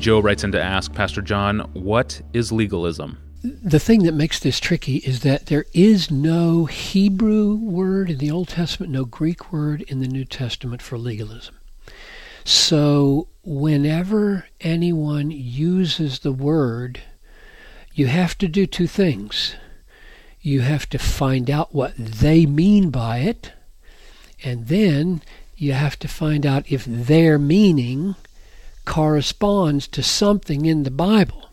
Joe writes in to ask Pastor John, what is legalism? The thing that makes this tricky is that there is no Hebrew word in the Old Testament, no Greek word in the New Testament for legalism. So whenever anyone uses the word, you have to do two things. You have to find out what they mean by it, and then you have to find out if their meaning corresponds to something in the Bible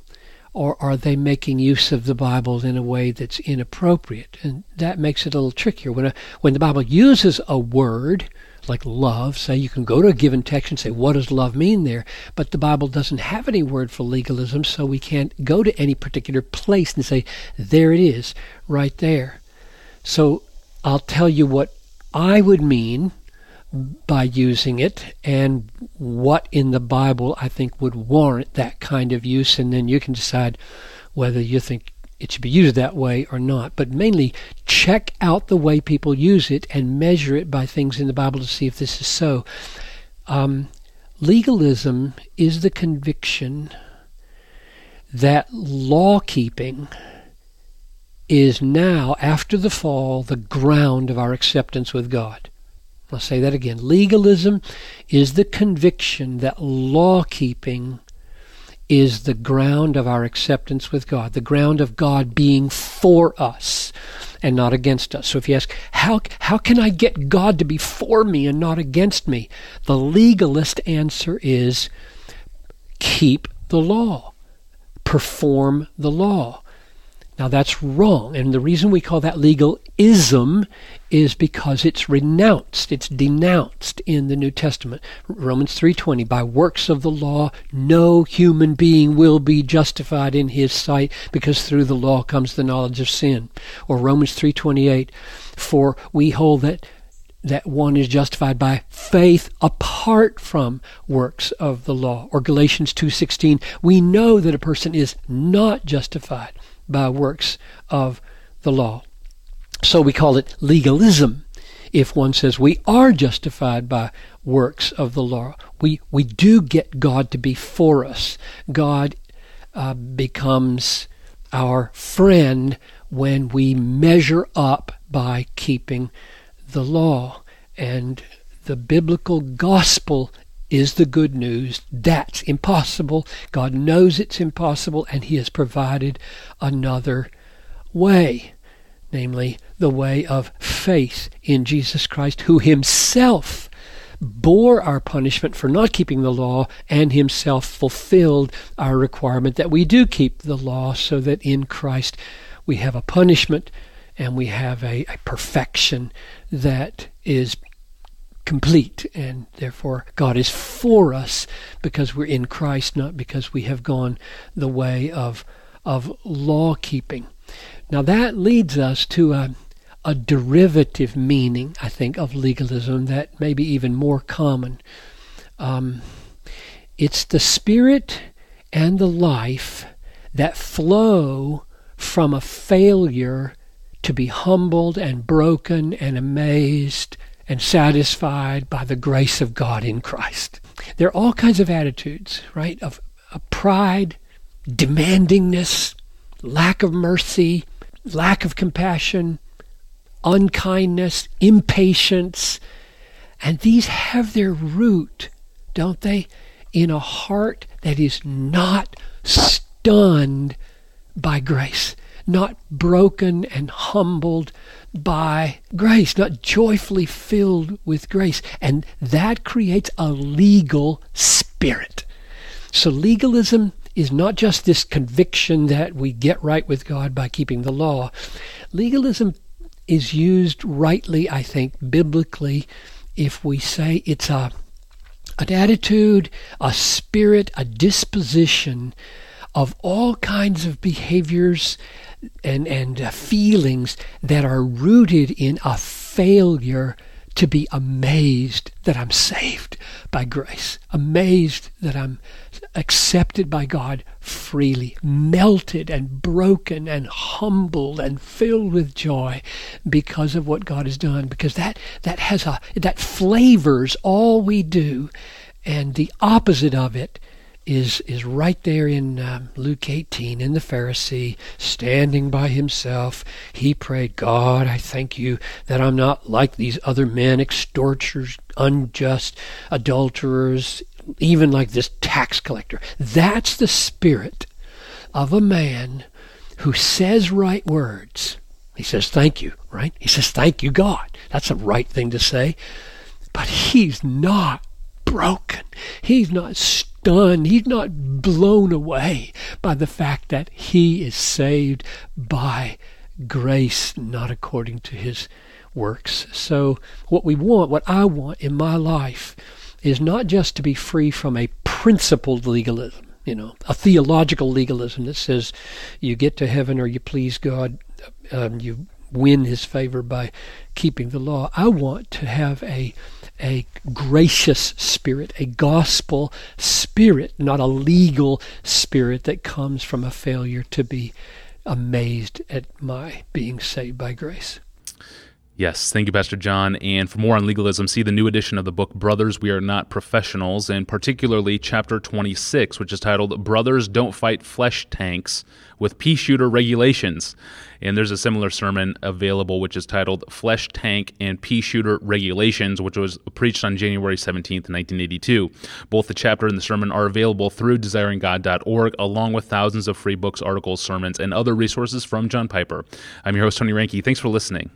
or are they making use of the Bible in a way that's inappropriate? And that makes it a little trickier. When, a, when the Bible uses a word like love, say you can go to a given text and say, what does love mean there? But the Bible doesn't have any word for legalism, so we can't go to any particular place and say, there it is, right there. So I'll tell you what I would mean by using it and what in the Bible I think would warrant that kind of use, and then you can decide whether you think it should be used that way or not. But mainly check out the way people use it and measure it by things in the Bible to see if this is so. Um, legalism is the conviction that law keeping is now, after the fall, the ground of our acceptance with God. I'll say that again. Legalism is the conviction that law keeping is the ground of our acceptance with God, the ground of God being for us and not against us. So if you ask, how, how can I get God to be for me and not against me? The legalist answer is keep the law, perform the law. Now that's wrong, and the reason we call that legalism is because it's renounced, it's denounced in the New Testament. Romans 3:20 by works of the law no human being will be justified in his sight because through the law comes the knowledge of sin. Or Romans 3:28 for we hold that that one is justified by faith apart from works of the law. Or Galatians 2:16 we know that a person is not justified by works of the law. So we call it legalism if one says we are justified by works of the law. We, we do get God to be for us. God uh, becomes our friend when we measure up by keeping the law. And the biblical gospel is the good news. That's impossible. God knows it's impossible, and He has provided another way, namely the way of faith in Jesus Christ, who Himself bore our punishment for not keeping the law and Himself fulfilled our requirement that we do keep the law, so that in Christ we have a punishment and we have a, a perfection that is complete, and therefore God is for us because we're in Christ, not because we have gone the way of of law keeping. Now that leads us to a a derivative meaning, I think, of legalism that may be even more common. Um, it's the spirit and the life that flow from a failure to be humbled and broken and amazed and satisfied by the grace of God in Christ. There are all kinds of attitudes, right? Of, of pride, demandingness, lack of mercy, lack of compassion, unkindness, impatience. And these have their root, don't they, in a heart that is not stunned by grace, not broken and humbled by grace, not joyfully filled with grace. And that creates a legal spirit. So legalism is not just this conviction that we get right with God by keeping the law. Legalism is used rightly, I think, biblically, if we say it's a an attitude, a spirit, a disposition of all kinds of behaviors and and uh, feelings that are rooted in a failure to be amazed that I'm saved by grace, amazed that I'm accepted by God freely, melted and broken and humbled and filled with joy because of what God has done. Because that that has a that flavors all we do and the opposite of it is is right there in um, Luke 18 in the Pharisee standing by himself. He prayed God I thank you that I'm not like these other men extorters unjust adulterers even like this tax collector. That's the spirit of a man who says right words. He says thank you right? He says thank you God. That's a right thing to say. But he's not broken. He's not stunned. He's not blown away by the fact that he is saved by grace, not according to his works. So, what we want, what I want in my life, is not just to be free from a principled legalism, you know, a theological legalism that says you get to heaven or you please God, um, you win his favor by keeping the law. I want to have a a gracious spirit, a gospel spirit, not a legal spirit that comes from a failure to be amazed at my being saved by grace. Yes, thank you, Pastor John. And for more on legalism, see the new edition of the book, Brothers, We Are Not Professionals, and particularly chapter 26, which is titled Brothers Don't Fight Flesh Tanks with Pea Shooter Regulations. And there's a similar sermon available, which is titled Flesh Tank and Pea Shooter Regulations, which was preached on January 17th, 1982. Both the chapter and the sermon are available through desiringgod.org, along with thousands of free books, articles, sermons, and other resources from John Piper. I'm your host, Tony Reinke. Thanks for listening.